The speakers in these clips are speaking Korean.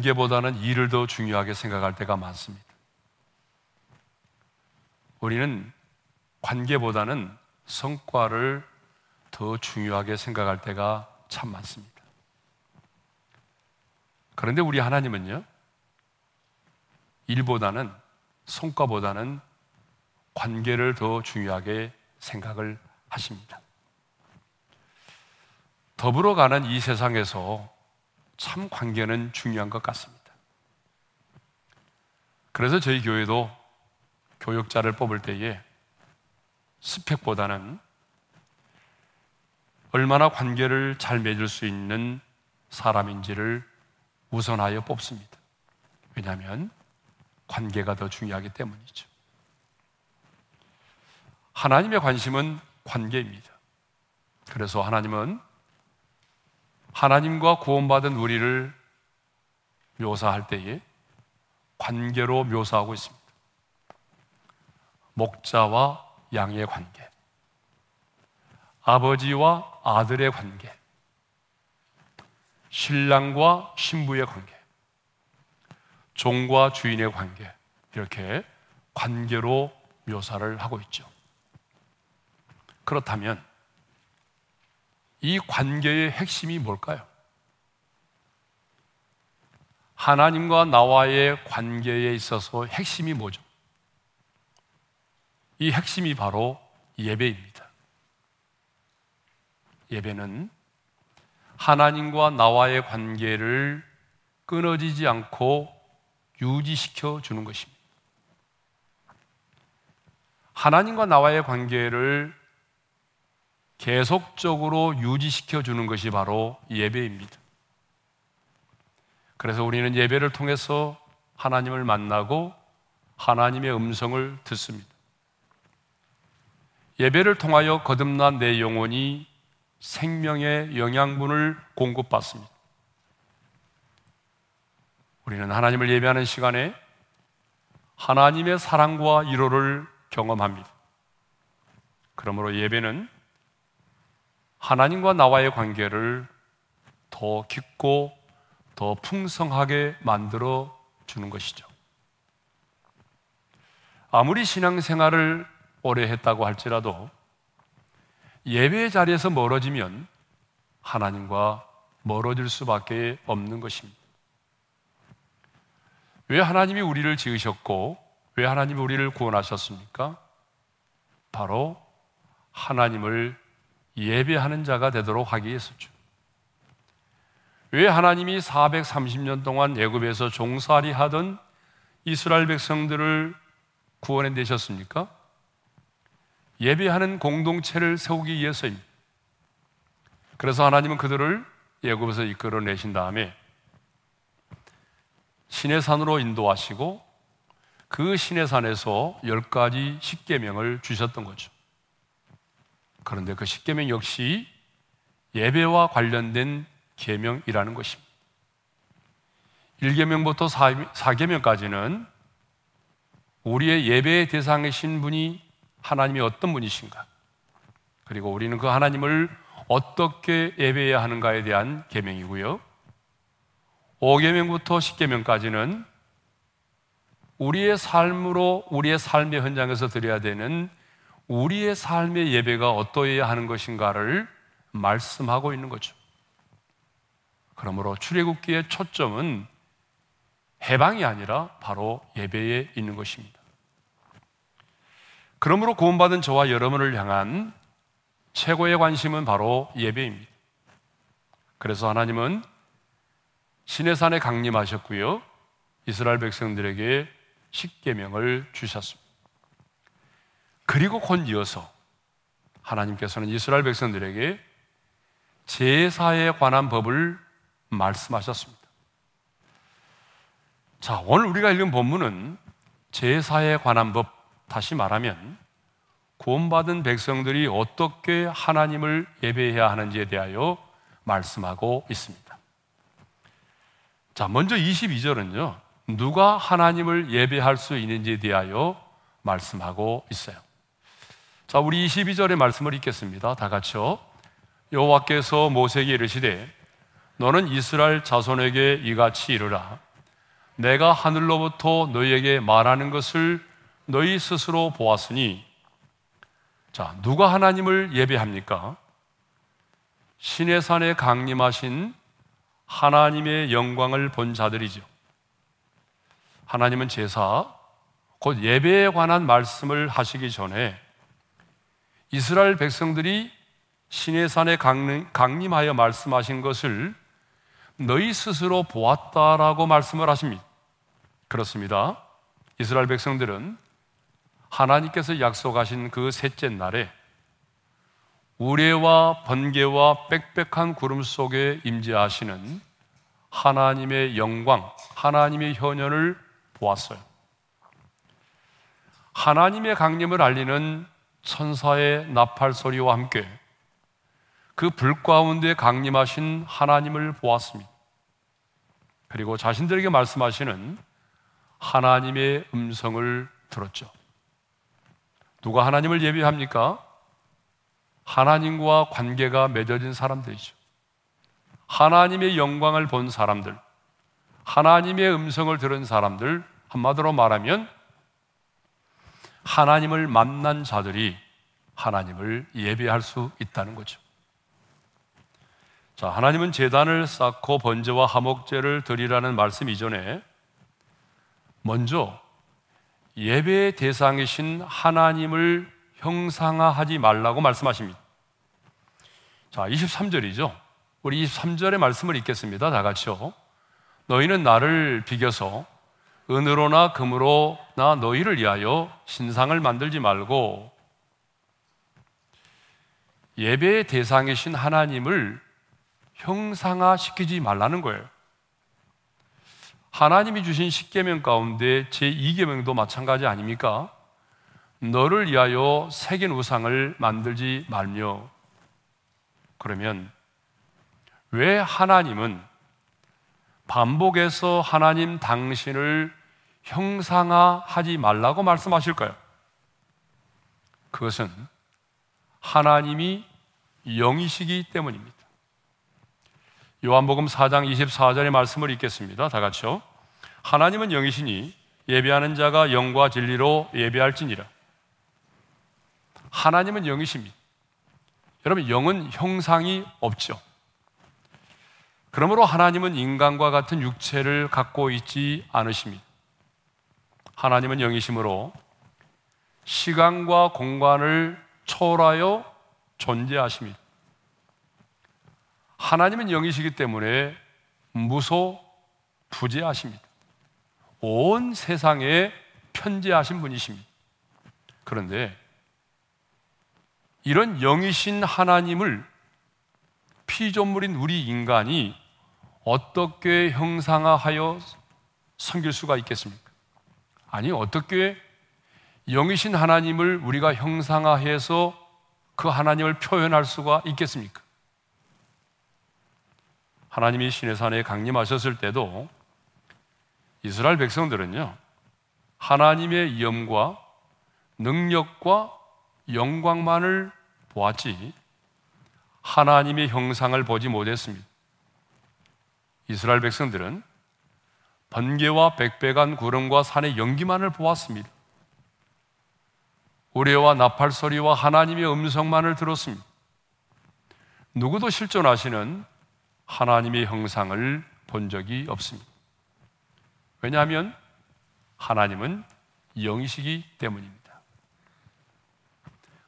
관계보다는 일을 더 중요하게 생각할 때가 많습니다. 우리는 관계보다는 성과를 더 중요하게 생각할 때가 참 많습니다. 그런데 우리 하나님은요, 일보다는, 성과보다는 관계를 더 중요하게 생각을 하십니다. 더불어 가는 이 세상에서 참 관계는 중요한 것 같습니다. 그래서 저희 교회도 교육자를 뽑을 때에 스펙보다는 얼마나 관계를 잘 맺을 수 있는 사람인지를 우선하여 뽑습니다. 왜냐하면 관계가 더 중요하기 때문이죠. 하나님의 관심은 관계입니다. 그래서 하나님은 하나님과 구원받은 우리를 묘사할 때에 관계로 묘사하고 있습니다. 목자와 양의 관계, 아버지와 아들의 관계, 신랑과 신부의 관계, 종과 주인의 관계, 이렇게 관계로 묘사를 하고 있죠. 그렇다면 이 관계의 핵심이 뭘까요? 하나님과 나와의 관계에 있어서 핵심이 뭐죠? 이 핵심이 바로 예배입니다. 예배는 하나님과 나와의 관계를 끊어지지 않고 유지시켜 주는 것입니다. 하나님과 나와의 관계를 계속적으로 유지시켜 주는 것이 바로 예배입니다. 그래서 우리는 예배를 통해서 하나님을 만나고 하나님의 음성을 듣습니다. 예배를 통하여 거듭난 내 영혼이 생명의 영양분을 공급받습니다. 우리는 하나님을 예배하는 시간에 하나님의 사랑과 위로를 경험합니다. 그러므로 예배는 하나님과 나와의 관계를 더 깊고 더 풍성하게 만들어 주는 것이죠. 아무리 신앙생활을 오래 했다고 할지라도 예배의 자리에서 멀어지면 하나님과 멀어질 수밖에 없는 것입니다. 왜 하나님이 우리를 지으셨고 왜 하나님이 우리를 구원하셨습니까? 바로 하나님을 예배하는 자가 되도록 하기 위해서죠. 왜 하나님이 430년 동안 애굽에서 종살이 하던 이스라엘 백성들을 구원해 내셨습니까? 예배하는 공동체를 세우기 위해서입니다. 그래서 하나님은 그들을 예굽에서 이끌어 내신 다음에 신의 산으로 인도하시고 그 신의 산에서 열 가지 십계명을 주셨던 거죠. 그런데 그 십계명 역시 예배와 관련된 계명이라는 것입니다. 1계명부터 4계명까지는 우리의 예배의 대상이신 분이 하나님이 어떤 분이신가? 그리고 우리는 그 하나님을 어떻게 예배해야 하는가에 대한 계명이고요. 5계명부터 10계명까지는 우리의 삶으로 우리의 삶의 현장에서 드려야 되는 우리의 삶의 예배가 어떠해야 하는 것인가를 말씀하고 있는 거죠. 그러므로 출애굽기의 초점은 해방이 아니라 바로 예배에 있는 것입니다. 그러므로 구원받은 저와 여러분을 향한 최고의 관심은 바로 예배입니다. 그래서 하나님은 신의 산에 강림하셨고요. 이스라엘 백성들에게 십계명을 주셨습니다. 그리고 곧 이어서 하나님께서는 이스라엘 백성들에게 제사에 관한 법을 말씀하셨습니다. 자, 오늘 우리가 읽은 본문은 제사에 관한 법 다시 말하면 구원받은 백성들이 어떻게 하나님을 예배해야 하는지에 대하여 말씀하고 있습니다. 자, 먼저 22절은요, 누가 하나님을 예배할 수 있는지에 대하여 말씀하고 있어요. 자, 우리 22절의 말씀을 읽겠습니다. 다 같이요. 여호와께서 모세에게 이르시되 너는 이스라엘 자손에게 이같이 이르라. 내가 하늘로부터 너희에게 말하는 것을 너희 스스로 보았으니 자, 누가 하나님을 예배합니까? 신의 산에 강림하신 하나님의 영광을 본 자들이죠. 하나님은 제사, 곧 예배에 관한 말씀을 하시기 전에 이스라엘 백성들이 신의 산에 강림 하여 말씀하신 것을 너희 스스로 보았다라고 말씀을 하십니다. 그렇습니다. 이스라엘 백성들은 하나님께서 약속하신 그 셋째 날에 우레와 번개와 빽빽한 구름 속에 임재하시는 하나님의 영광, 하나님의 현현을 보았어요. 하나님의 강림을 알리는 천사의 나팔 소리와 함께 그 불 가운데 강림하신 하나님을 보았습니다. 그리고 자신들에게 말씀하시는 하나님의 음성을 들었죠. 누가 하나님을 예비합니까? 하나님과 관계가 맺어진 사람들이죠. 하나님의 영광을 본 사람들, 하나님의 음성을 들은 사람들, 한마디로 말하면 하나님을 만난 자들이 하나님을 예배할 수 있다는 거죠. 자, 하나님은 재단을 쌓고 번제와 화목제를 드리라는 말씀 이전에 먼저 예배의 대상이신 하나님을 형상화하지 말라고 말씀하십니다. 자, 23절이죠. 우리 23절의 말씀을 읽겠습니다. 다 같이요. 너희는 나를 비겨서 은으로나 금으로 나 너희를 위하여 신상을 만들지 말고 예배의 대상이신 하나님을 형상화 시키지 말라는 거예요. 하나님이 주신 십계명 가운데 제2계명도 마찬가지 아닙니까? 너를 위하여 새긴 우상을 만들지 말며 그러면 왜 하나님은 반복해서 하나님 당신을 형상화하지 말라고 말씀하실까요? 그것은 하나님이 영이시기 때문입니다. 요한복음 4장 24절의 말씀을 읽겠습니다. 다 같이요. 하나님은 영이시니 예배하는 자가 영과 진리로 예배할지니라. 하나님은 영이십니다. 여러분, 영은 형상이 없죠. 그러므로 하나님은 인간과 같은 육체를 갖고 있지 않으십니다. 하나님은 영이심으로 시간과 공간을 초월하여 존재하십니다. 하나님은 영이시기 때문에 무소 부재하십니다. 온 세상에 편재하신 분이십니다. 그런데 이런 영이신 하나님을 피조물인 우리 인간이 어떻게 형상화하여 섬길 수가 있겠습니까? 아니, 어떻게 영이신 하나님을 우리가 형상화해서 그 하나님을 표현할 수가 있겠습니까? 하나님이 신의 산에 강림하셨을 때도 이스라엘 백성들은요, 하나님의 염과 능력과 영광만을 보았지, 하나님의 형상을 보지 못했습니다. 이스라엘 백성들은 번개와 백배간 구름과 산의 연기만을 보았습니다. 우레와 나팔 소리와 하나님의 음성만을 들었습니다. 누구도 실존하시는 하나님의 형상을 본 적이 없습니다. 왜냐하면 하나님은 영이시기 때문입니다.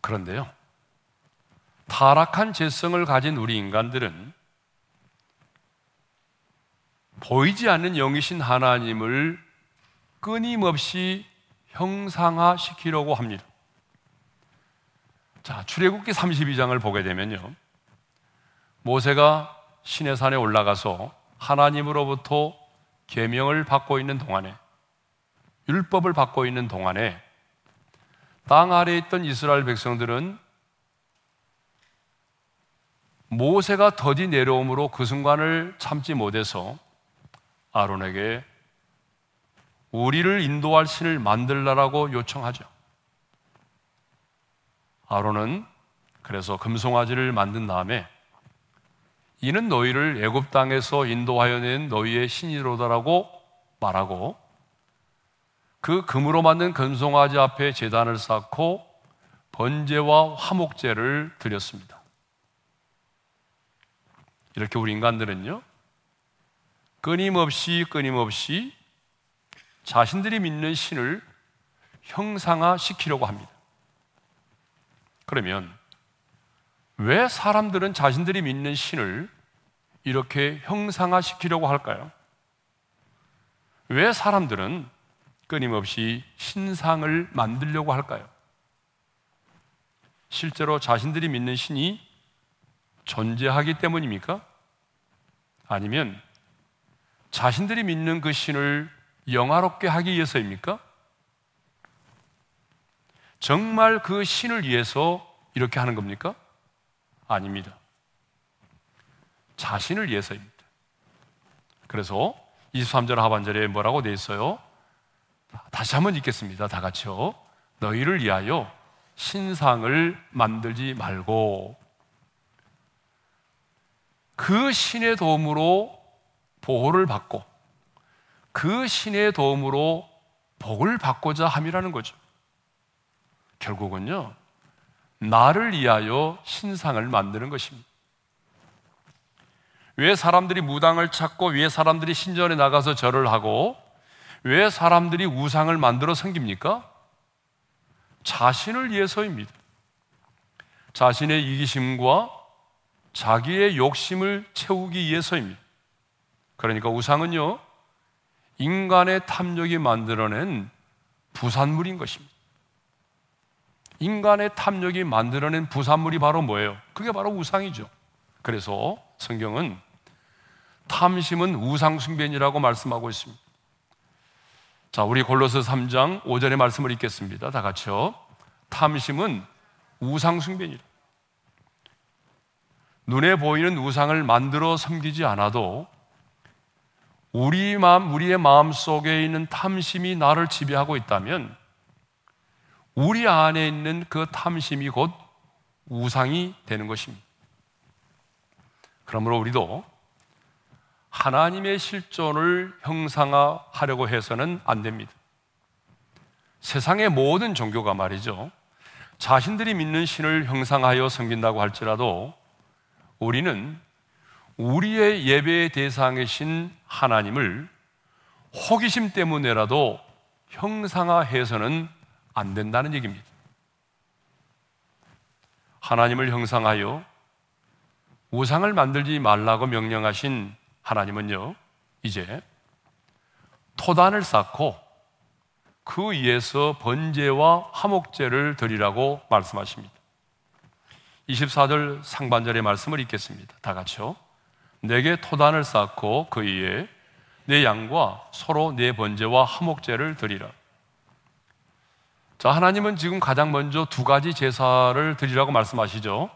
그런데요, 타락한 재성을 가진 우리 인간들은 보이지 않는 영이신 하나님을 끊임없이 형상화시키려고 합니다. 자, 출애굽기 32장을 보게 되면요. 모세가 신의 산에 올라가서 하나님으로부터 계명을 받고 있는 동안에 율법을 받고 있는 동안에 땅 아래에 있던 이스라엘 백성들은 모세가 더디 내려옴으로 그 순간을 참지 못해서 아론에게 우리를 인도할 신을 만들라라고 요청하죠. 아론은 그래서 금송아지를 만든 다음에 이는 너희를 애굽 땅에서 인도하여 낸 너희의 신이로다라고 말하고 그 금으로 만든 금송아지 앞에 제단을 쌓고 번제와 화목제를 드렸습니다. 이렇게 우리 인간들은요, 끊임없이 끊임없이 자신들이 믿는 신을 형상화 시키려고 합니다. 그러면 왜 사람들은 자신들이 믿는 신을 이렇게 형상화 시키려고 할까요? 왜 사람들은 끊임없이 신상을 만들려고 할까요? 실제로 자신들이 믿는 신이 존재하기 때문입니까? 아니면 자신들이 믿는 그 신을 영화롭게 하기 위해서입니까? 정말 그 신을 위해서 이렇게 하는 겁니까? 아닙니다. 자신을 위해서입니다. 그래서 23절 하반절에 뭐라고 되어 있어요? 다시 한번 읽겠습니다. 다 같이요. 너희를 위하여 신상을 만들지 말고 그 신의 도움으로 보호를 받고 그 신의 도움으로 복을 받고자 함이라는 거죠. 결국은요, 나를 위하여 신상을 만드는 것입니다. 왜 사람들이 무당을 찾고 왜 사람들이 신전에 나가서 절을 하고 왜 사람들이 우상을 만들어 섬깁니까? 자신을 위해서입니다. 자신의 이기심과 자기의 욕심을 채우기 위해서입니다. 그러니까 우상은요, 인간의 탐욕이 만들어낸 부산물인 것입니다. 인간의 탐욕이 만들어낸 부산물이 바로 뭐예요? 그게 바로 우상이죠. 그래서 성경은 탐심은 우상숭배이라고 말씀하고 있습니다. 자, 우리 골로새 3장 5절의 말씀을 읽겠습니다. 다 같이요. 탐심은 우상숭배니라. 눈에 보이는 우상을 만들어 섬기지 않아도 우리 마음, 우리의 마음 속에 있는 탐심이 나를 지배하고 있다면 우리 안에 있는 그 탐심이 곧 우상이 되는 것입니다. 그러므로 우리도 하나님의 실존을 형상화하려고 해서는 안 됩니다. 세상의 모든 종교가 말이죠. 자신들이 믿는 신을 형상하여 섬긴다고 할지라도 우리는 우리의 예배의 대상이신 하나님을 호기심 때문에라도 형상화해서는 안 된다는 얘기입니다. 하나님을 형상하여 우상을 만들지 말라고 명령하신 하나님은요, 이제 토단을 쌓고 그 위에서 번제와 화목제를 드리라고 말씀하십니다. 24절 상반절의 말씀을 읽겠습니다. 다 같이요. 내게 토단을 쌓고 그 위에 내 양과 서로 내 번제와 화목제를 드리라. 자, 하나님은 지금 가장 먼저 두 가지 제사를 드리라고 말씀하시죠.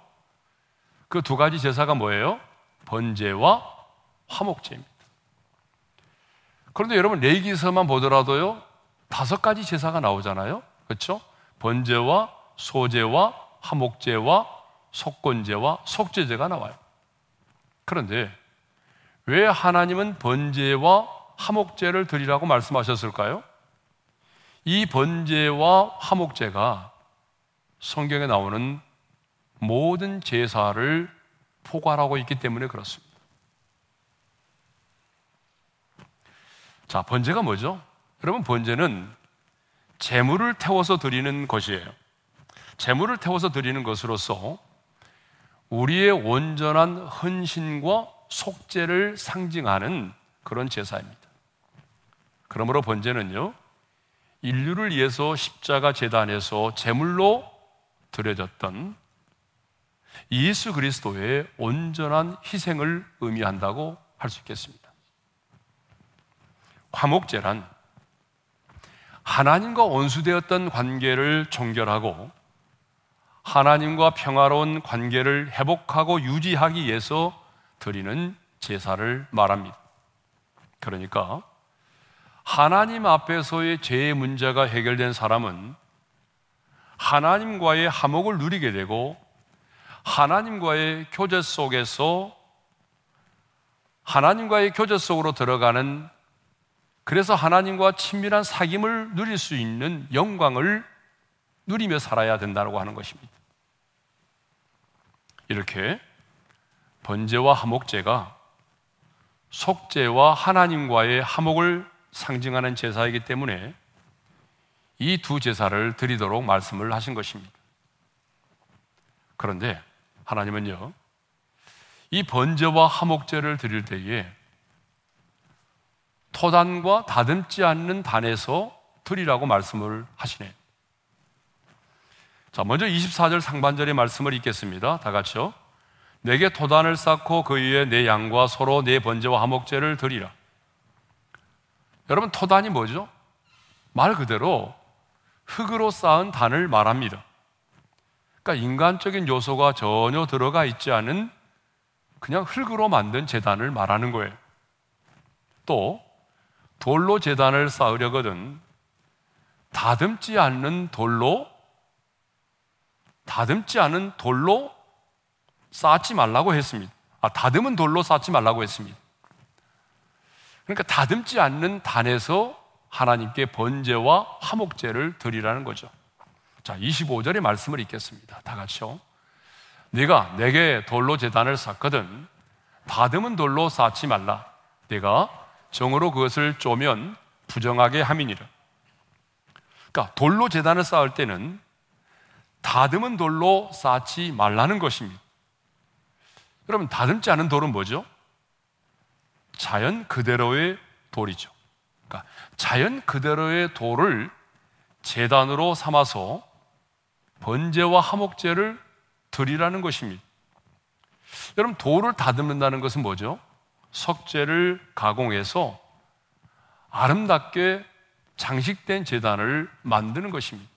그 두 가지 제사가 뭐예요? 번제와 화목제입니다. 그런데 여러분 레기서만 보더라도요 다섯 가지 제사가 나오잖아요. 그렇죠? 번제와 소제와 화목제와 속건제와 속죄제가 나와요. 그런데 왜 하나님은 번제와 화목제를 드리라고 말씀하셨을까요? 이 번제와 화목제가 성경에 나오는 모든 제사를 포괄하고 있기 때문에 그렇습니다. 자, 번제가 뭐죠? 여러분, 번제는 재물을 태워서 드리는 것이에요. 재물을 태워서 드리는 것으로서 우리의 온전한 헌신과 속죄를 상징하는 그런 제사입니다. 그러므로 번제는요, 인류를 위해서 십자가 재단에서 제물로 드려졌던 예수 그리스도의 온전한 희생을 의미한다고 할 수 있겠습니다. 화목제란 하나님과 원수되었던 관계를 종결하고 하나님과 평화로운 관계를 회복하고 유지하기 위해서 드리는 제사를 말합니다. 그러니까 하나님 앞에서의 죄의 문제가 해결된 사람은 하나님과의 화목을 누리게 되고 하나님과의 교제 속에서 하나님과의 교제 속으로 들어가는 그래서 하나님과 친밀한 사귐을 누릴 수 있는 영광을 누리며 살아야 된다고 하는 것입니다. 이렇게 번제와 화목제가 속죄와 하나님과의 화목을 상징하는 제사이기 때문에 이 두 제사를 드리도록 말씀을 하신 것입니다. 그런데 하나님은요, 이 번제와 화목제를 드릴 때에 토단과 다듬지 않는 단에서 드리라고 말씀을 하시네. 자, 먼저 24절 상반절의 말씀을 읽겠습니다. 다 같이요. 내게 토단을 쌓고 그 위에 내 양과 서로 내 번제와 화목제를 드리라. 여러분, 토단이 뭐죠? 말 그대로 흙으로 쌓은 단을 말합니다. 그러니까 인간적인 요소가 전혀 들어가 있지 않은 그냥 흙으로 만든 재단을 말하는 거예요. 또 돌로 재단을 쌓으려거든 다듬지 않는 돌로 다듬지 않은 돌로 쌓지 말라고 했습니다. 아, 다듬은 돌로 쌓지 말라고 했습니다. 그러니까 다듬지 않는 단에서 하나님께 번제와 화목제를 드리라는 거죠. 자, 25절의 말씀을 읽겠습니다. 다 같이요. 네가 내게 돌로 재단을 쌓거든 다듬은 돌로 쌓지 말라. 내가 정으로 그것을 쪼면 부정하게 함이니라. 그러니까 돌로 재단을 쌓을 때는 다듬은 돌로 쌓지 말라는 것입니다. 여러분 다듬지 않은 돌은 뭐죠? 자연 그대로의 돌이죠. 그러니까 자연 그대로의 돌을 재단으로 삼아서 번제와 화목제를 드리라는 것입니다. 여러분 돌을 다듬는다는 것은 뭐죠? 석재를 가공해서 아름답게 장식된 재단을 만드는 것입니다.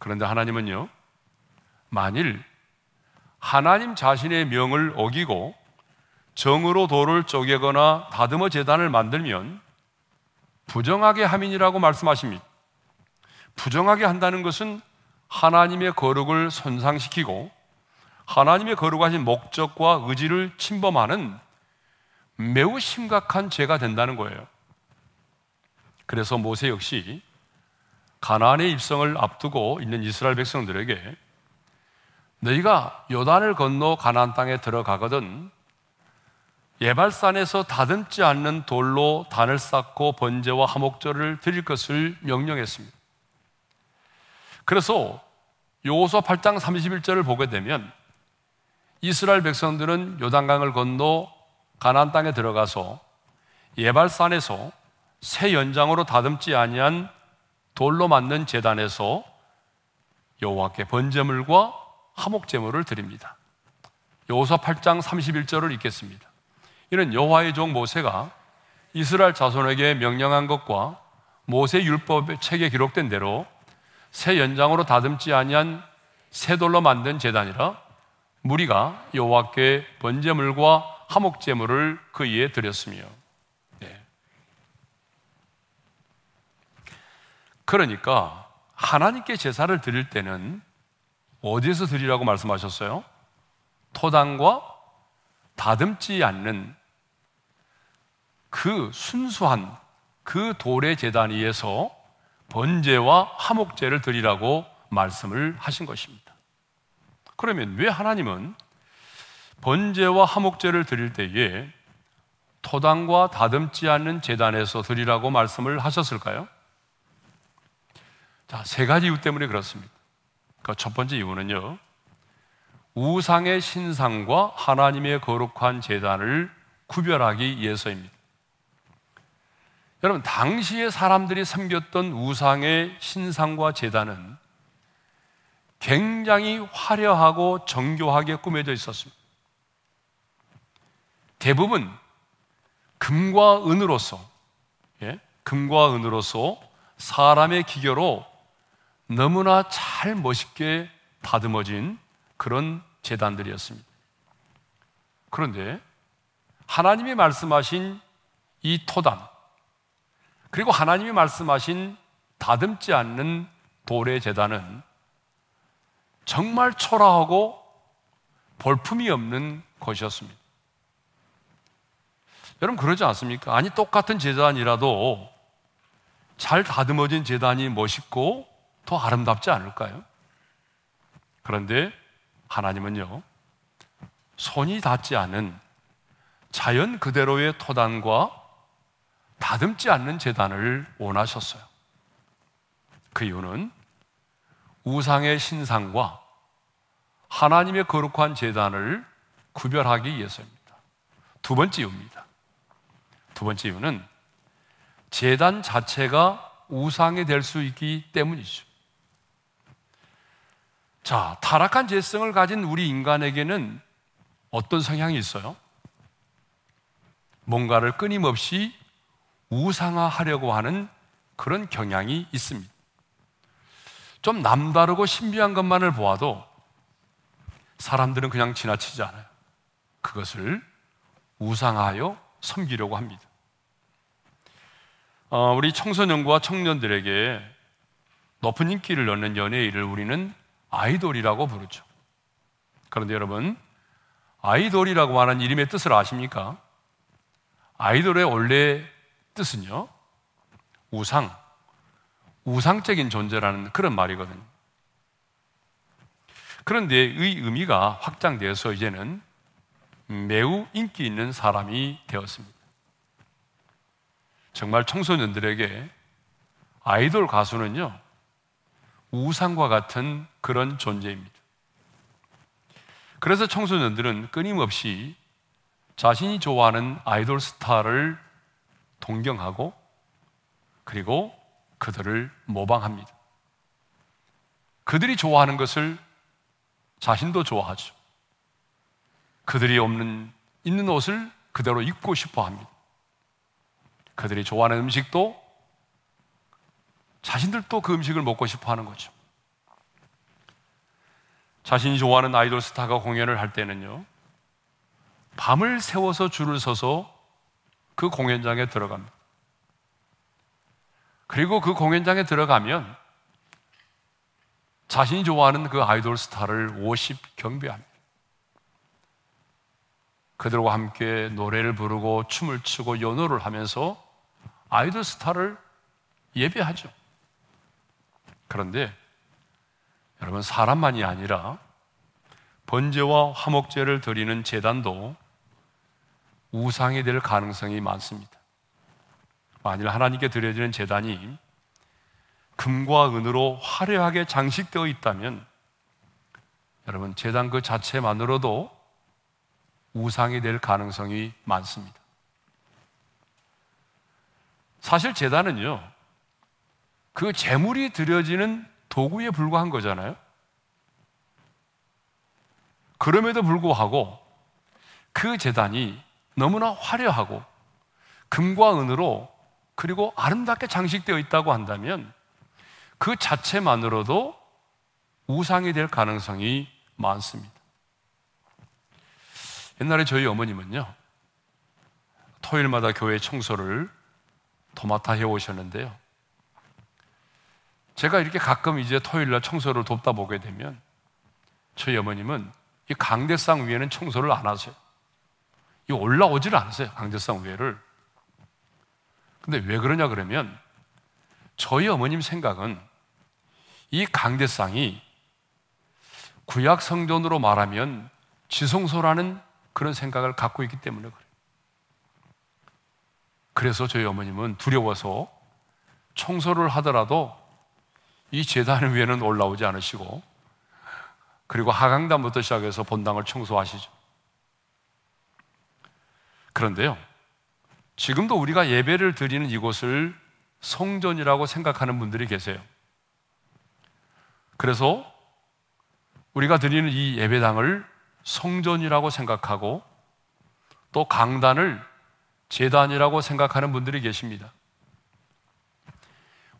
그런데 하나님은요, 만일 하나님 자신의 명을 어기고 정으로 돌을 쪼개거나 다듬어 재단을 만들면 부정하게 함이라고 말씀하십니다. 부정하게 한다는 것은 하나님의 거룩을 손상시키고 하나님의 거룩하신 목적과 의지를 침범하는 매우 심각한 죄가 된다는 거예요. 그래서 모세 역시 가나안의 입성을 앞두고 있는 이스라엘 백성들에게 너희가 요단을 건너 가나안 땅에 들어가거든 예발산에서 다듬지 않는 돌로 단을 쌓고 번제와 화목절을 드릴 것을 명령했습니다. 그래서 요호서 8장 31절을 보게 되면 이스라엘 백성들은 요단강을 건너 가나안 땅에 들어가서 예발산에서 새 연장으로 다듬지 아니한 돌로 만든 제단에서 여호와께 번제물과 화목제물을 드립니다. 여호서 8장 31절을 읽겠습니다. 이는 여호와의 종 모세가 이스라엘 자손에게 명령한 것과 모세 율법 책에 기록된 대로 새 연장으로 다듬지 아니한 새 돌로 만든 제단이라 무리가 여호와께 번제물과 화목제물을 그 위에 드렸으며 네. 그러니까 하나님께 제사를 드릴 때는 어디에서 드리라고 말씀하셨어요? 토당과 다듬지 않는 그 순수한 그 돌의 제단 위에서 번제와 화목제를 드리라고 말씀을 하신 것입니다. 그러면 왜 하나님은 번제와 화목제를 드릴 때에 토당과 다듬지 않는 재단에서 드리라고 말씀을 하셨을까요? 자, 세 가지 이유 때문에 그렇습니다. 그 첫 번째 이유는요, 우상의 신상과 하나님의 거룩한 재단을 구별하기 위해서입니다. 여러분, 당시에 사람들이 섬겼던 우상의 신상과 재단은 굉장히 화려하고 정교하게 꾸며져 있었습니다. 대부분 금과 은으로서, 예? 금과 은으로서 사람의 기교로 너무나 잘 멋있게 다듬어진 그런 재단들이었습니다. 그런데 하나님이 말씀하신 이 토단, 그리고 하나님이 말씀하신 다듬지 않는 돌의 재단은 정말 초라하고 볼품이 없는 것이었습니다. 여러분 그러지 않습니까? 아니 똑같은 재단이라도 잘 다듬어진 재단이 멋있고 더 아름답지 않을까요? 그런데 하나님은요, 손이 닿지 않은 자연 그대로의 토단과 다듬지 않는 재단을 원하셨어요. 그 이유는 우상의 신상과 하나님의 거룩한 재단을 구별하기 위해서입니다. 두 번째 이유입니다. 두 번째 이유는 재단 자체가 우상이 될 수 있기 때문이죠. 자, 타락한 재성을 가진 우리 인간에게는 어떤 성향이 있어요? 뭔가를 끊임없이 우상화하려고 하는 그런 경향이 있습니다. 좀 남다르고 신비한 것만을 보아도 사람들은 그냥 지나치지 않아요. 그것을 우상하여 섬기려고 합니다. 어, 우리 청소년과 청년들에게 높은 인기를 얻는 연예인을 우리는 아이돌이라고 부르죠. 그런데 여러분, 아이돌이라고 하는 이름의 뜻을 아십니까? 아이돌의 원래 뜻은요, 우상, 우상적인 존재라는 그런 말이거든요. 그런데 의 의미가 확장되어서 이제는 매우 인기 있는 사람이 되었습니다. 정말 청소년들에게 아이돌 가수는요, 우상과 같은 그런 존재입니다. 그래서 청소년들은 끊임없이 자신이 좋아하는 아이돌 스타를 동경하고 그리고 그들을 모방합니다. 그들이 좋아하는 것을 자신도 좋아하죠. 그들이 없는, 있는 옷을 그대로 입고 싶어 합니다. 그들이 좋아하는 음식도 자신들도 그 음식을 먹고 싶어 하는 거죠. 자신이 좋아하는 아이돌 스타가 공연을 할 때는요, 밤을 세워서 줄을 서서 그 공연장에 들어갑니다. 그리고 그 공연장에 들어가면 자신이 좋아하는 그 아이돌 스타를 50 경배합니다. 그들과 함께 노래를 부르고 춤을 추고 연호를 하면서 아이돌 스타를 예배하죠. 그런데 여러분 사람만이 아니라 번제와 화목제를 드리는 재단도 우상이 될 가능성이 많습니다. 만일 하나님께 드려지는 재단이 금과 은으로 화려하게 장식되어 있다면 여러분 재단 그 자체만으로도 우상이 될 가능성이 많습니다. 사실 재단은요, 그 재물이 드려지는 도구에 불과한 거잖아요. 그럼에도 불구하고 그 재단이 너무나 화려하고 금과 은으로 그리고 아름답게 장식되어 있다고 한다면 그 자체만으로도 우상이 될 가능성이 많습니다. 옛날에 저희 어머님은요, 토요일마다 교회 청소를 도맡아 해 오셨는데요. 제가 이렇게 가끔 이제 토요일 날 청소를 돕다 보게 되면 저희 어머님은 이 강대상 위에는 청소를 안 하세요. 이 올라오지를 않으세요. 강대상 위에를. 근데 왜 그러냐 그러면 저희 어머님 생각은 이 강대상이 구약 성전으로 말하면 지성소라는 그런 생각을 갖고 있기 때문에 그래요. 그래서 저희 어머님은 두려워서 청소를 하더라도 이 재단 위에는 올라오지 않으시고 그리고 하강단부터 시작해서 본당을 청소하시죠. 그런데요, 지금도 우리가 예배를 드리는 이곳을 성전이라고 생각하는 분들이 계세요. 그래서 우리가 드리는 이 예배당을 성전이라고 생각하고 또 강단을 재단이라고 생각하는 분들이 계십니다.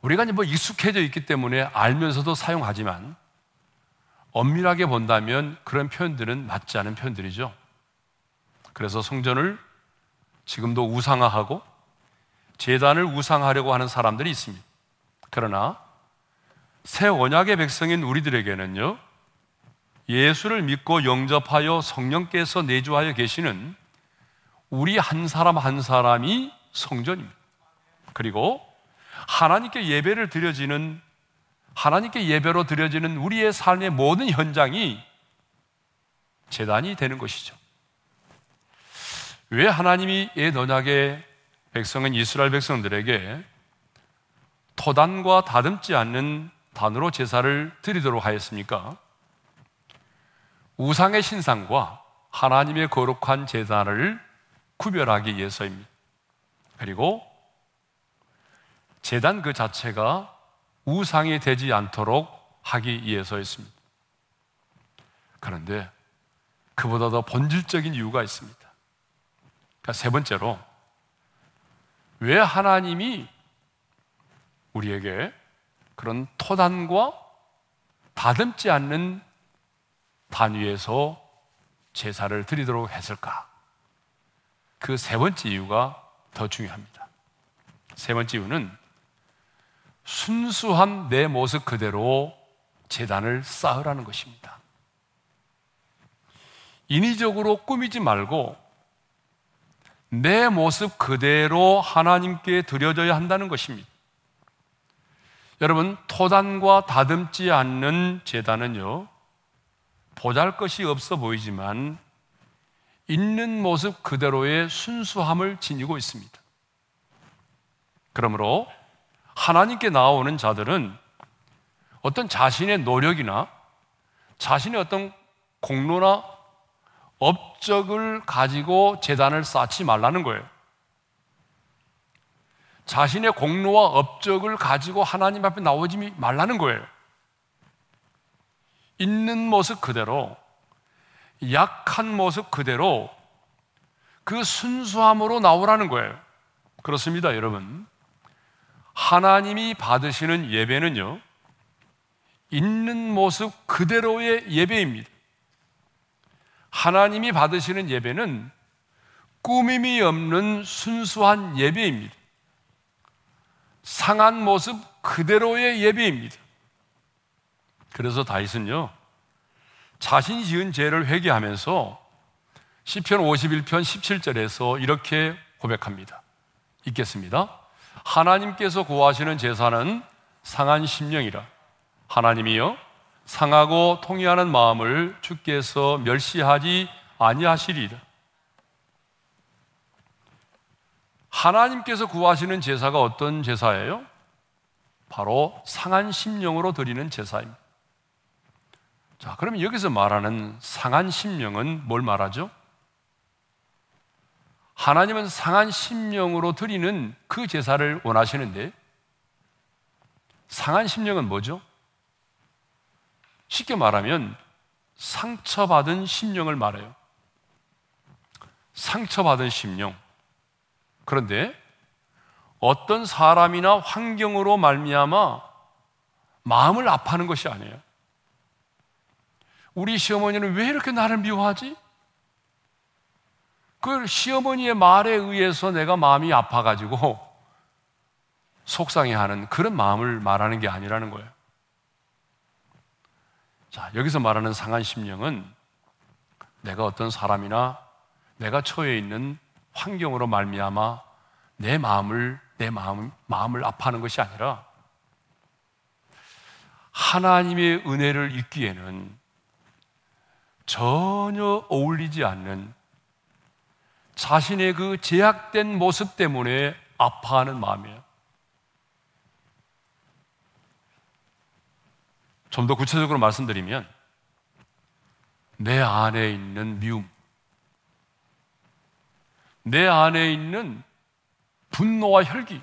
우리가 뭐 익숙해져 있기 때문에 알면서도 사용하지만 엄밀하게 본다면 그런 표현들은 맞지 않은 표현들이죠. 그래서 성전을 지금도 우상화하고 재단을 우상하려고 하는 사람들이 있습니다. 그러나 새 언약의 백성인 우리들에게는요, 예수를 믿고 영접하여 성령께서 내주하여 계시는 우리 한 사람 한 사람이 성전입니다. 그리고 하나님께 예배를 드려지는 하나님께 예배로 드려지는 우리의 삶의 모든 현장이 재단이 되는 것이죠. 왜 하나님이 옛 언약의 백성은 이스라엘 백성들에게 토단과 다듬지 않는 단으로 제사를 드리도록 하였습니까? 우상의 신상과 하나님의 거룩한 제단을 구별하기 위해서입니다. 그리고 재단 그 자체가 우상이 되지 않도록 하기 위해서였습니다. 그런데 그보다 더 본질적인 이유가 있습니다. 그러니까 세 번째로 왜 하나님이 우리에게 그런 토단과 다듬지 않는 단위에서 제사를 드리도록 했을까? 그 세 번째 이유가 더 중요합니다. 세 번째 이유는 순수한 내 모습 그대로 재단을 쌓으라는 것입니다. 인위적으로 꾸미지 말고 내 모습 그대로 하나님께 드려져야 한다는 것입니다. 여러분, 토단과 다듬지 않는 재단은요, 보잘 것이 없어 보이지만, 있는 모습 그대로의 순수함을 지니고 있습니다. 그러므로, 하나님께 나오는 자들은 어떤 자신의 노력이나 자신의 어떤 공로나 업적을 가지고 재단을 쌓지 말라는 거예요. 자신의 공로와 업적을 가지고 하나님 앞에 나오지 말라는 거예요. 있는 모습 그대로, 약한 모습 그대로 그 순수함으로 나오라는 거예요. 그렇습니다, 여러분. 하나님이 받으시는 예배는요, 있는 모습 그대로의 예배입니다. 하나님이 받으시는 예배는 꾸밈이 없는 순수한 예배입니다. 상한 모습 그대로의 예배입니다. 그래서 다윗은요, 자신이 지은 죄를 회개하면서 시편 51편 17절에서 이렇게 고백합니다. 읽겠습니다. 하나님께서 구하시는 제사는 상한 심령이라. 하나님이여 상하고 통회하는 마음을 주께서 멸시하지 아니하시리라. 하나님께서 구하시는 제사가 어떤 제사예요? 바로 상한 심령으로 드리는 제사입니다. 자, 그러면 여기서 말하는 상한 심령은 뭘 말하죠? 하나님은 상한 심령으로 드리는 그 제사를 원하시는데 상한 심령은 뭐죠? 쉽게 말하면 상처받은 심령을 말해요. 상처받은 심령. 그런데 어떤 사람이나 환경으로 말미암아 마음을 아파하는 것이 아니에요. 우리 시어머니는 왜 이렇게 나를 미워하지? 그 시어머니의 말에 의해서 내가 마음이 아파가지고 속상해하는 그런 마음을 말하는 게 아니라는 거예요. 자, 여기서 말하는 상한 심령은 내가 어떤 사람이나 내가 처해 있는 환경으로 말미암아 내 마음을 내 마음 마음을 아파하는 것이 아니라 하나님의 은혜를 잊기에는 전혀 어울리지 않는 자신의 그 제약된 모습 때문에 아파하는 마음이에요. 좀 더 구체적으로 말씀드리면 내 안에 있는 미움, 내 안에 있는 분노와 혈기.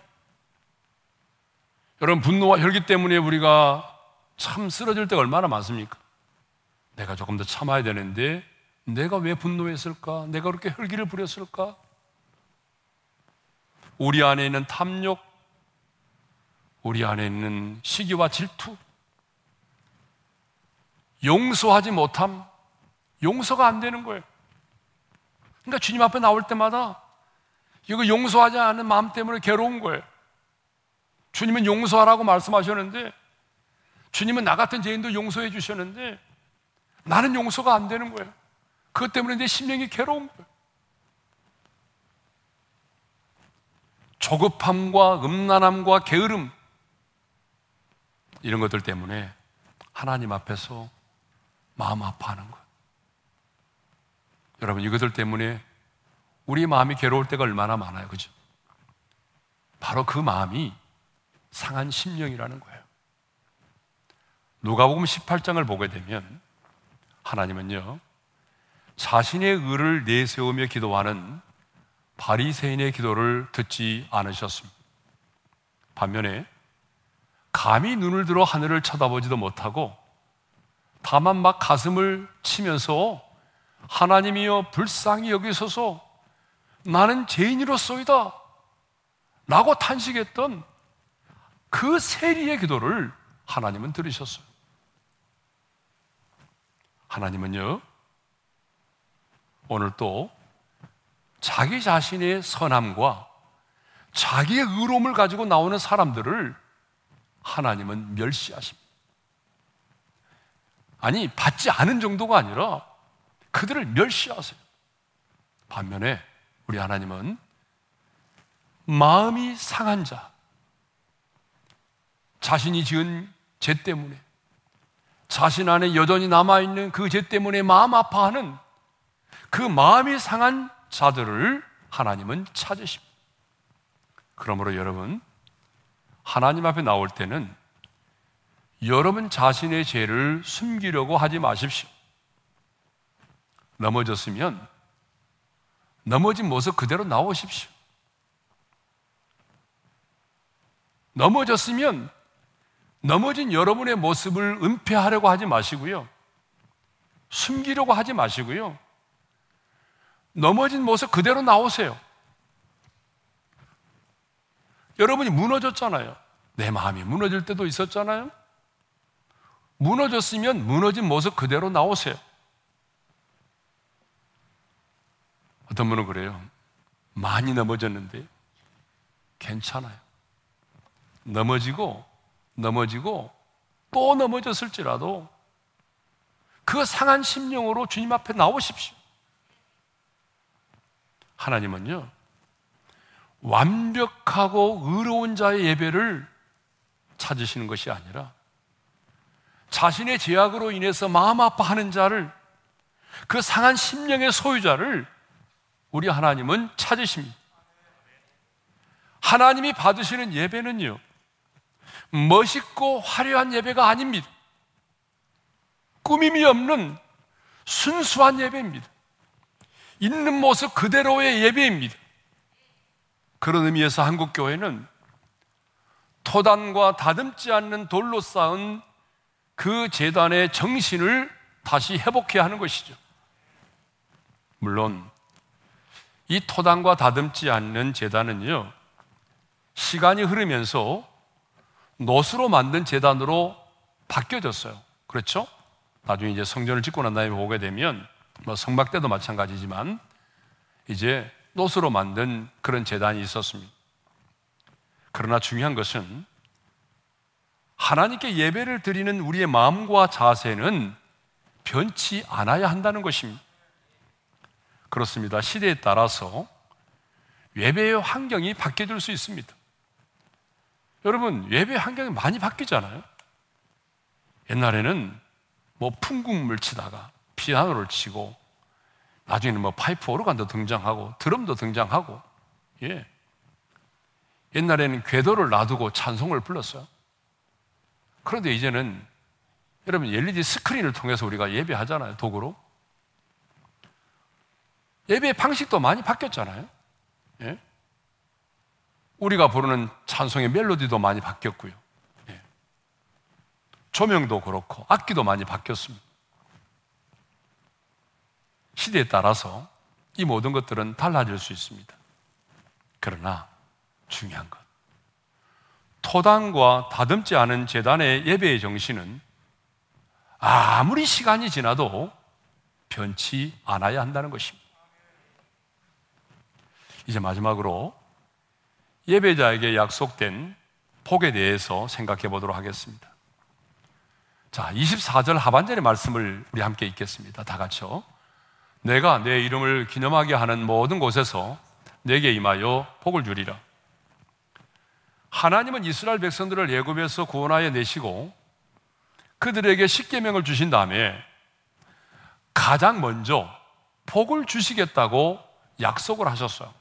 여러분, 분노와 혈기 때문에 우리가 참 쓰러질 때가 얼마나 많습니까? 내가 조금 더 참아야 되는데, 내가 왜 분노했을까? 내가 그렇게 혈기를 부렸을까? 우리 안에 있는 탐욕, 우리 안에 있는 시기와 질투, 용서하지 못함, 용서가 안 되는 거예요. 그러니까 주님 앞에 나올 때마다 이거 용서하지 않은 마음 때문에 괴로운 거예요. 주님은 용서하라고 말씀하셨는데, 주님은 나 같은 죄인도 용서해 주셨는데, 나는 용서가 안 되는 거예요. 그것 때문에 내 심령이 괴로운 거예요. 조급함과 음란함과 게으름 이런 것들 때문에 하나님 앞에서 마음 아파하는 것. 여러분 이것들 때문에 우리 마음이 괴로울 때가 얼마나 많아요. 그죠? 바로 그 마음이 상한 심령이라는 거예요. 누가복음 18장을 보게 되면 하나님은요. 자신의 의를 내세우며 기도하는 바리새인의 기도를 듣지 않으셨습니다. 반면에 감히 눈을 들어 하늘을 쳐다보지도 못하고 다만 막 가슴을 치면서 하나님이여 불쌍히 여기소서 나는 죄인이로소이다 라고 탄식했던 그 세리의 기도를 하나님은 들으셨어요. 하나님은요, 오늘 또 자기 자신의 선함과 자기의 의로움을 가지고 나오는 사람들을 하나님은 멸시하십니다. 아니, 받지 않은 정도가 아니라 그들을 멸시하세요. 반면에 우리 하나님은 마음이 상한 자, 자신이 지은 죄 때문에 자신 안에 여전히 남아있는 그 죄 때문에 마음 아파하는 그 마음이 상한 자들을 하나님은 찾으십니다. 그러므로 여러분, 하나님 앞에 나올 때는 여러분 자신의 죄를 숨기려고 하지 마십시오. 넘어졌으면 넘어진 모습 그대로 나오십시오. 넘어졌으면 넘어진 여러분의 모습을 은폐하려고 하지 마시고요. 숨기려고 하지 마시고요. 넘어진 모습 그대로 나오세요. 여러분이 무너졌잖아요. 내 마음이 무너질 때도 있었잖아요. 무너졌으면 무너진 모습 그대로 나오세요. 어떤 분은 그래요. 많이 넘어졌는데 괜찮아요. 넘어지고 넘어지고 또 넘어졌을지라도 그 상한 심령으로 주님 앞에 나오십시오. 하나님은요, 완벽하고 의로운 자의 예배를 찾으시는 것이 아니라 자신의 죄악으로 인해서 마음 아파하는 자를 그 상한 심령의 소유자를 우리 하나님은 찾으십니다. 하나님이 받으시는 예배는요, 멋있고 화려한 예배가 아닙니다. 꾸밈이 없는 순수한 예배입니다. 있는 모습 그대로의 예배입니다. 그런 의미에서 한국교회는 토단과 다듬지 않는 돌로 쌓은 그 재단의 정신을 다시 회복해야 하는 것이죠. 물론, 이 토단과 다듬지 않는 재단은요, 시간이 흐르면서 노수로 만든 재단으로 바뀌어졌어요. 그렇죠? 나중에 이제 성전을 짓고 난 다음에 보게 되면 뭐 성막 때도 마찬가지지만 이제 노수로 만든 그런 재단이 있었습니다. 그러나 중요한 것은 하나님께 예배를 드리는 우리의 마음과 자세는 변치 않아야 한다는 것입니다. 그렇습니다. 시대에 따라서 예배의 환경이 바뀌어질 수 있습니다. 여러분, 예배 환경이 많이 바뀌잖아요. 옛날에는 뭐 풍국물 치다가 피아노를 치고 나중에는 뭐 파이프 오르간도 등장하고 드럼도 등장하고 예. 옛날에는 궤도를 놔두고 찬송을 불렀어요. 그런데 이제는 여러분 LED 스크린을 통해서 우리가 예배하잖아요. 도구로. 예배 방식도 많이 바뀌었잖아요. 예? 우리가 부르는 찬송의 멜로디도 많이 바뀌었고요. 예. 조명도 그렇고 악기도 많이 바뀌었습니다. 시대에 따라서 이 모든 것들은 달라질 수 있습니다. 그러나 중요한 것. 토단과 다듬지 않은 재단의 예배의 정신은 아무리 시간이 지나도 변치 않아야 한다는 것입니다. 이제 마지막으로 예배자에게 약속된 복에 대해서 생각해 보도록 하겠습니다. 자, 24절 하반절의 말씀을 우리 함께 읽겠습니다. 다 같이요. 내가 내 이름을 기념하게 하는 모든 곳에서 내게 임하여 복을 주리라. 하나님은 이스라엘 백성들을 예굽에서 구원하여 내시고 그들에게 십계명을 주신 다음에 가장 먼저 복을 주시겠다고 약속을 하셨어요.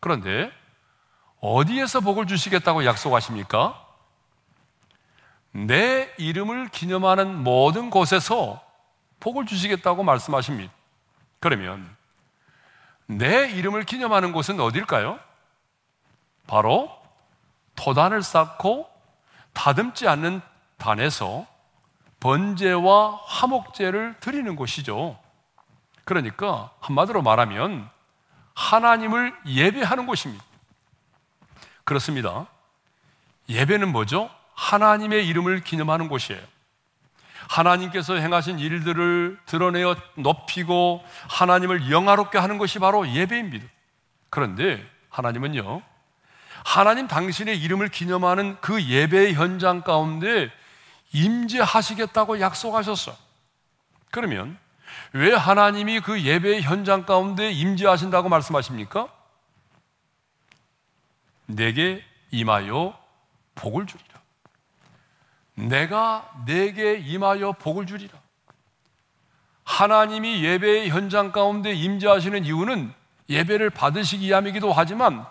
그런데 어디에서 복을 주시겠다고 약속하십니까? 내 이름을 기념하는 모든 곳에서 복을 주시겠다고 말씀하십니다. 그러면 내 이름을 기념하는 곳은 어딜까요? 바로 토단을 쌓고 다듬지 않는 단에서 번제와 화목제를 드리는 곳이죠. 그러니까 한마디로 말하면 하나님을 예배하는 곳입니다. 그렇습니다. 예배는 뭐죠? 하나님의 이름을 기념하는 곳이에요. 하나님께서 행하신 일들을 드러내어 높이고 하나님을 영화롭게 하는 것이 바로 예배입니다. 그런데 하나님은요, 하나님 당신의 이름을 기념하는 그 예배 현장 가운데 임재하시겠다고 약속하셨어. 그러면 왜 하나님이 그 예배 현장 가운데 임재하신다고 말씀하십니까? 내게 임하여 복을 주리라. 내가 내게 임하여 복을 주리라. 하나님이 예배의 현장 가운데 임재하시는 이유는 예배를 받으시기 위함이기도 하지만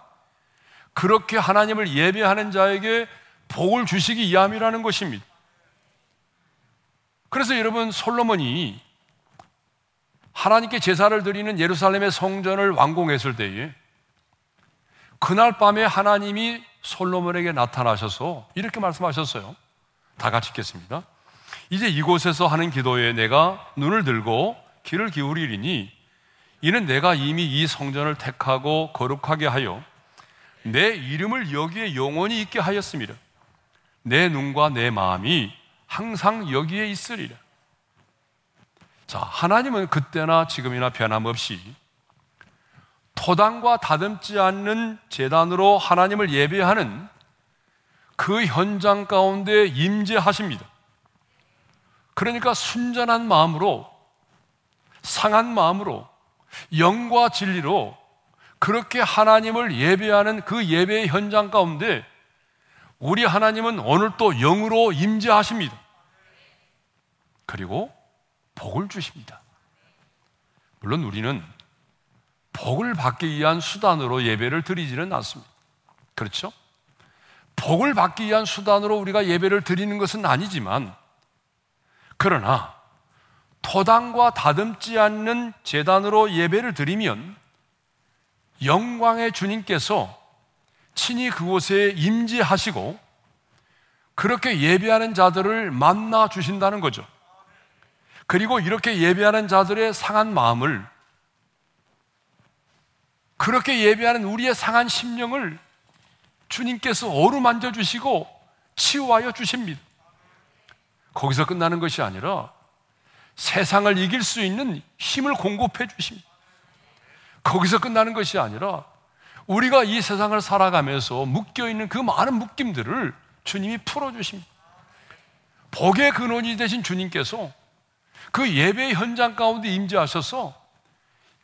그렇게 하나님을 예배하는 자에게 복을 주시기 위함이라는 것입니다. 그래서 여러분 솔로몬이 하나님께 제사를 드리는 예루살렘의 성전을 완공했을 때에 그날 밤에 하나님이 솔로몬에게 나타나셔서 이렇게 말씀하셨어요. 다 같이 읽겠습니다. 이제 이곳에서 하는 기도에 내가 눈을 들고 귀를 기울이리니 이는 내가 이미 이 성전을 택하고 거룩하게 하여 내 이름을 여기에 영원히 있게 하였습니다. 내 눈과 내 마음이 항상 여기에 있으리라. 자, 하나님은 그때나 지금이나 변함없이 토당과 다듬지 않는 재단으로 하나님을 예배하는 그 현장 가운데 임재하십니다. 그러니까 순전한 마음으로 상한 마음으로 영과 진리로 그렇게 하나님을 예배하는 그 예배의 현장 가운데 우리 하나님은 오늘 또 영으로 임재하십니다. 그리고 복을 주십니다. 물론 우리는 복을 받기 위한 수단으로 예배를 드리지는 않습니다. 그렇죠? 복을 받기 위한 수단으로 우리가 예배를 드리는 것은 아니지만, 그러나 토당과 다듬지 않는 재단으로 예배를 드리면 영광의 주님께서 친히 그곳에 임재하시고 그렇게 예배하는 자들을 만나 주신다는 거죠. 그리고 이렇게 예배하는 자들의 상한 마음을 그렇게 예배하는 우리의 상한 심령을 주님께서 어루만져 주시고 치유하여 주십니다. 거기서 끝나는 것이 아니라 세상을 이길 수 있는 힘을 공급해 주십니다. 거기서 끝나는 것이 아니라 우리가 이 세상을 살아가면서 묶여 있는 그 많은 묶임들을 주님이 풀어 주십니다. 복의 근원이 되신 주님께서 그 예배 현장 가운데 임재하셔서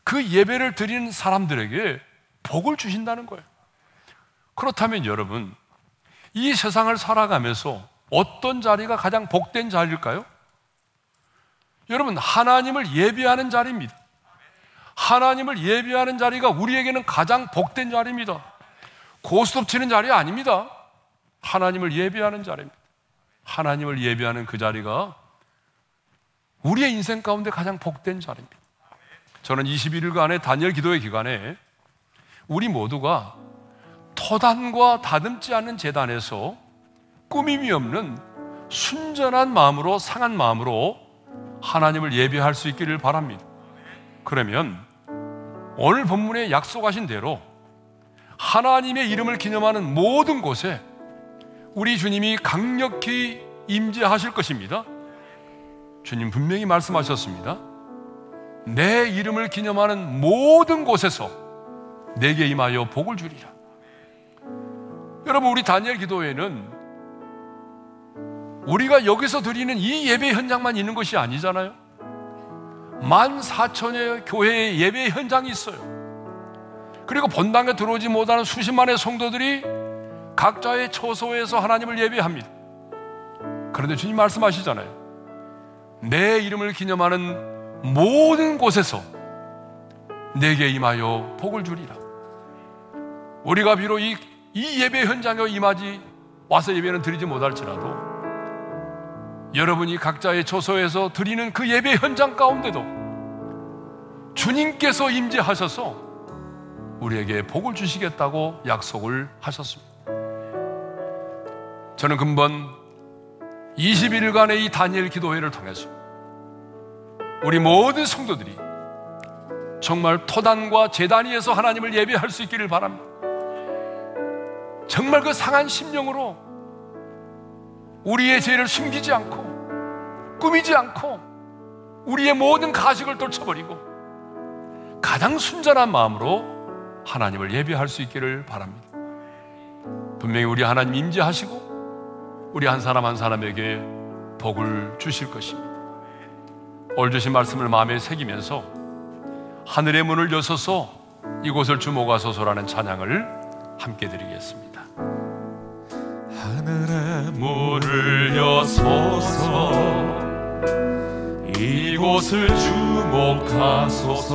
그 예배를 드리는 사람들에게 복을 주신다는 거예요. 그렇다면 여러분, 이 세상을 살아가면서 어떤 자리가 가장 복된 자리일까요? 여러분, 하나님을 예배하는 자리입니다. 하나님을 예배하는 자리가 우리에게는 가장 복된 자리입니다. 고스톱 치는 자리 아닙니다. 하나님을 예배하는 자리입니다. 하나님을 예배하는 그 자리가 우리의 인생 가운데 가장 복된 자리입니다. 저는 21일간의 단열 기도의 기간에 우리 모두가 토단과 다듬지 않는 재단에서 꾸밈이 없는 순전한 마음으로 상한 마음으로 하나님을 예배할 수 있기를 바랍니다. 그러면 오늘 본문에 약속하신 대로 하나님의 이름을 기념하는 모든 곳에 우리 주님이 강력히 임재하실 것입니다. 주님 분명히 말씀하셨습니다. 내 이름을 기념하는 모든 곳에서 내게 임하여 복을 주리라. 여러분, 우리 다니엘 기도회는 우리가 여기서 드리는 이 예배 현장만 있는 것이 아니잖아요. 만 사천의 교회의 예배 현장이 있어요. 그리고 본당에 들어오지 못하는 수십만의 성도들이 각자의 처소에서 하나님을 예배합니다. 그런데 주님 말씀하시잖아요. 내 이름을 기념하는 모든 곳에서 내게 임하여 복을 주리라. 우리가 비록 이, 이 예배 현장에 임하지 와서 예배는 드리지 못할지라도 여러분이 각자의 처소에서 드리는 그 예배 현장 가운데도 주님께서 임재하셔서 우리에게 복을 주시겠다고 약속을 하셨습니다. 저는 근본 20일간의 이 다니엘 기도회를 통해서 우리 모든 성도들이 정말 토단과 재단위에서 하나님을 예배할 수 있기를 바랍니다. 정말 그 상한 심령으로 우리의 죄를 숨기지 않고 꾸미지 않고 우리의 모든 가식을 떨쳐버리고 가장 순전한 마음으로 하나님을 예배할 수 있기를 바랍니다. 분명히 우리 하나님 임재하시고 우리 한 사람 한 사람에게 복을 주실 것입니다. 오늘 주신 말씀을 마음에 새기면서 하늘의 문을 여서서 이곳을 주목하소서라는 찬양을 함께 드리겠습니다. 하늘의 문을 여소서. 이곳을 주목하소서.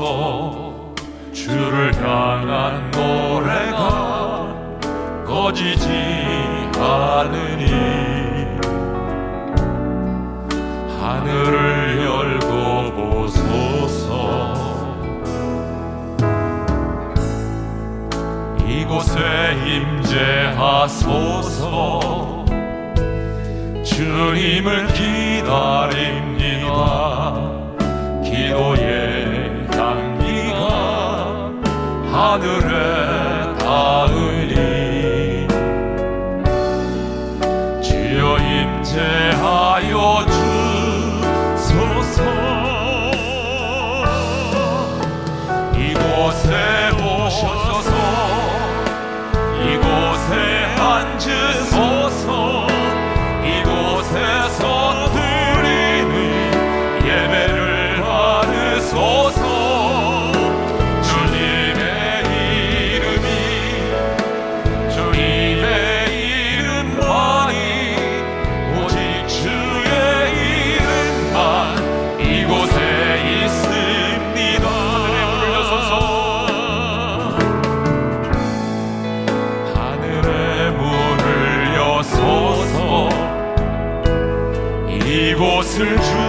주를 향한 노래가 꺼지지 않으니. 하늘을 곳에 임재하소서. 주님을 기다립니다. 기도의 향기가 하늘에 닿으 이곳을 주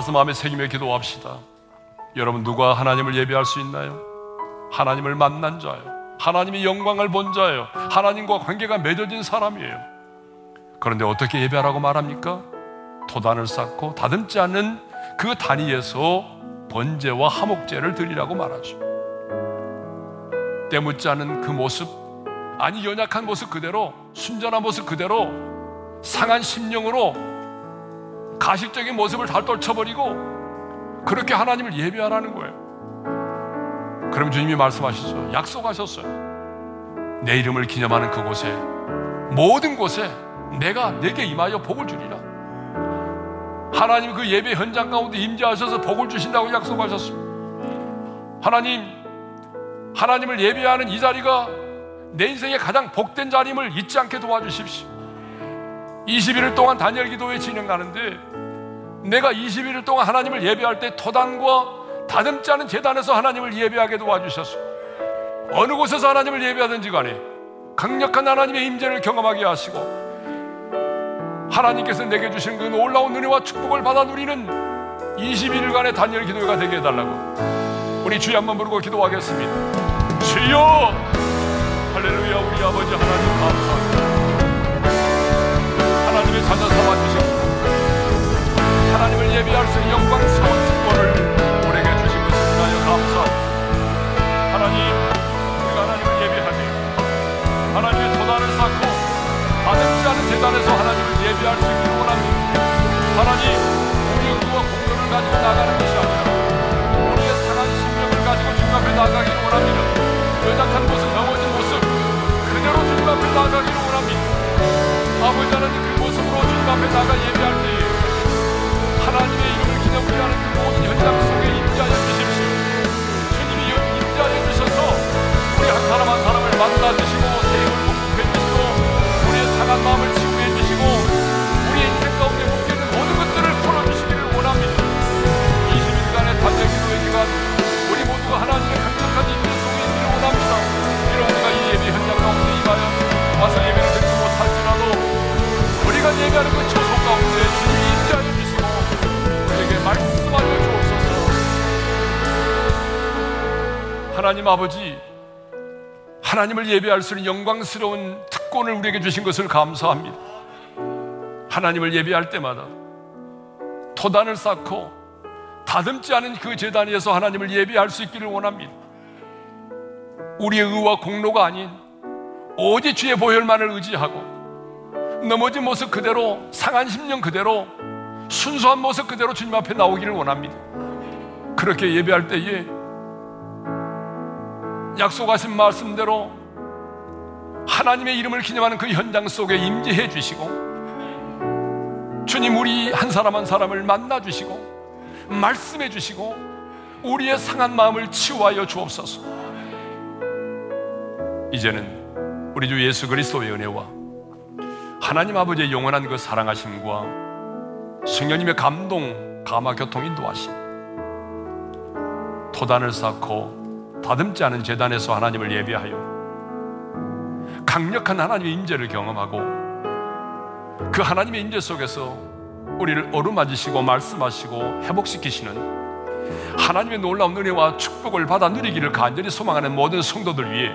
말씀 마음에 새기며 기도합시다. 여러분 누가 하나님을 예배할 수 있나요? 하나님을 만난 자요. 하나님의 영광을 본 자요. 하나님과 관계가 맺어진 사람이에요. 그런데 어떻게 예배하라고 말합니까? 토단을 쌓고 다듬지 않는 그 단위에서 번제와 화목제를 드리라고 말하죠. 때묻지 않은 그 모습, 아니 연약한 모습 그대로, 순전한 모습 그대로, 상한 심령으로 가식적인 모습을 다 떨쳐버리고 그렇게 하나님을 예배하라는 거예요. 그럼 주님이 말씀하시죠. 약속하셨어요. 내 이름을 기념하는 그곳에 모든 곳에 내가 내게 임하여 복을 주리라. 하나님 그 예배 현장 가운데 임재하셔서 복을 주신다고 약속하셨습니다. 하나님, 하나님을 예배하는 이 자리가 내 인생의 가장 복된 자림을 잊지 않게 도와주십시오. 21일 동안 단열 기도회 진행하는데 내가 21일 동안 하나님을 예배할 때 토단과 다듬지 않은 재단에서 하나님을 예배하게 도와주셨소. 어느 곳에서 하나님을 예배하든지 간에 강력한 하나님의 임재를 경험하게 하시고 하나님께서 내게 주신 그 놀라운 은혜와 축복을 받아 누리는 21일간의 단열 기도가 되게 해달라고 우리 주여 한번 부르고 기도하겠습니다 주여 할렐루야 우리 아버지 하나님 감사합니다 하나님의 자녀 삼아주시고 하나님을 예배할 수 있는 영광스러운 특권을 우리에게 주신 것을 위하여 감사합니다 하나님 우리가 하나님을 예배하며 하나님의 도단을 쌓고 가득지 않은 재단에서 하나님을 예배할 수 있기를 원합니다. 하나님, 우리의 의와 공로를 가지고 나가는 것이 아니라 우리의 상한 심령을 가지고 주님 앞에 나가기를 원합니다. 연약한 모습, 넘어진 모습 그대로 주님 앞에 나가기를 원합니다. 아버지 하나님 그 모습으로 주님 앞에 나가 예배할 때에 하나님의 이름을 기념하는 그 모든 현장 속에 임재하여 주십시오. 주님이 임재하여 주셔서 우리 한 사람 한 사람을 만나 주시고 새 힘을 공급해 주시고 우리의 상한 마음을 치유해 주시고 우리의 인생 가운데 묶여있는 모든 것들을 풀어주시기를 원합니다 20일간의 단대 기도의 기간 우리 모두가 하나님의 강력한 임재 우리가 예배하는 그 초소 가운데 주님이 임재하여 주시고 우리에게 말씀하여 주옵소서 하나님 아버지 하나님을 예배할 수 있는 영광스러운 특권을 우리에게 주신 것을 감사합니다. 하나님을 예배할 때마다 토단을 쌓고 다듬지 않은 그 재단 위에서 하나님을 예배할 수 있기를 원합니다. 우리의 의와 공로가 아닌 오직 주의 보혈만을 의지하고 넘어진 모습 그대로 상한 심령 그대로 순수한 모습 그대로 주님 앞에 나오기를 원합니다. 그렇게 예배할 때에 약속하신 말씀대로 하나님의 이름을 기념하는 그 현장 속에 임재해 주시고 주님 우리 한 사람 한 사람을 만나 주시고 말씀해 주시고 우리의 상한 마음을 치유하여 주옵소서. 이제는 우리 주 예수 그리스도의 은혜와 하나님 아버지의 영원한 그 사랑하심과 성령님의 감동, 감화 교통 인도하심. 토단을 쌓고 다듬지 않은 재단에서 하나님을 예배하여 강력한 하나님의 임재를 경험하고 그 하나님의 임재 속에서 우리를 어루만지시고 말씀하시고 회복시키시는 하나님의 놀라운 은혜와 축복을 받아 누리기를 간절히 소망하는 모든 성도들 위해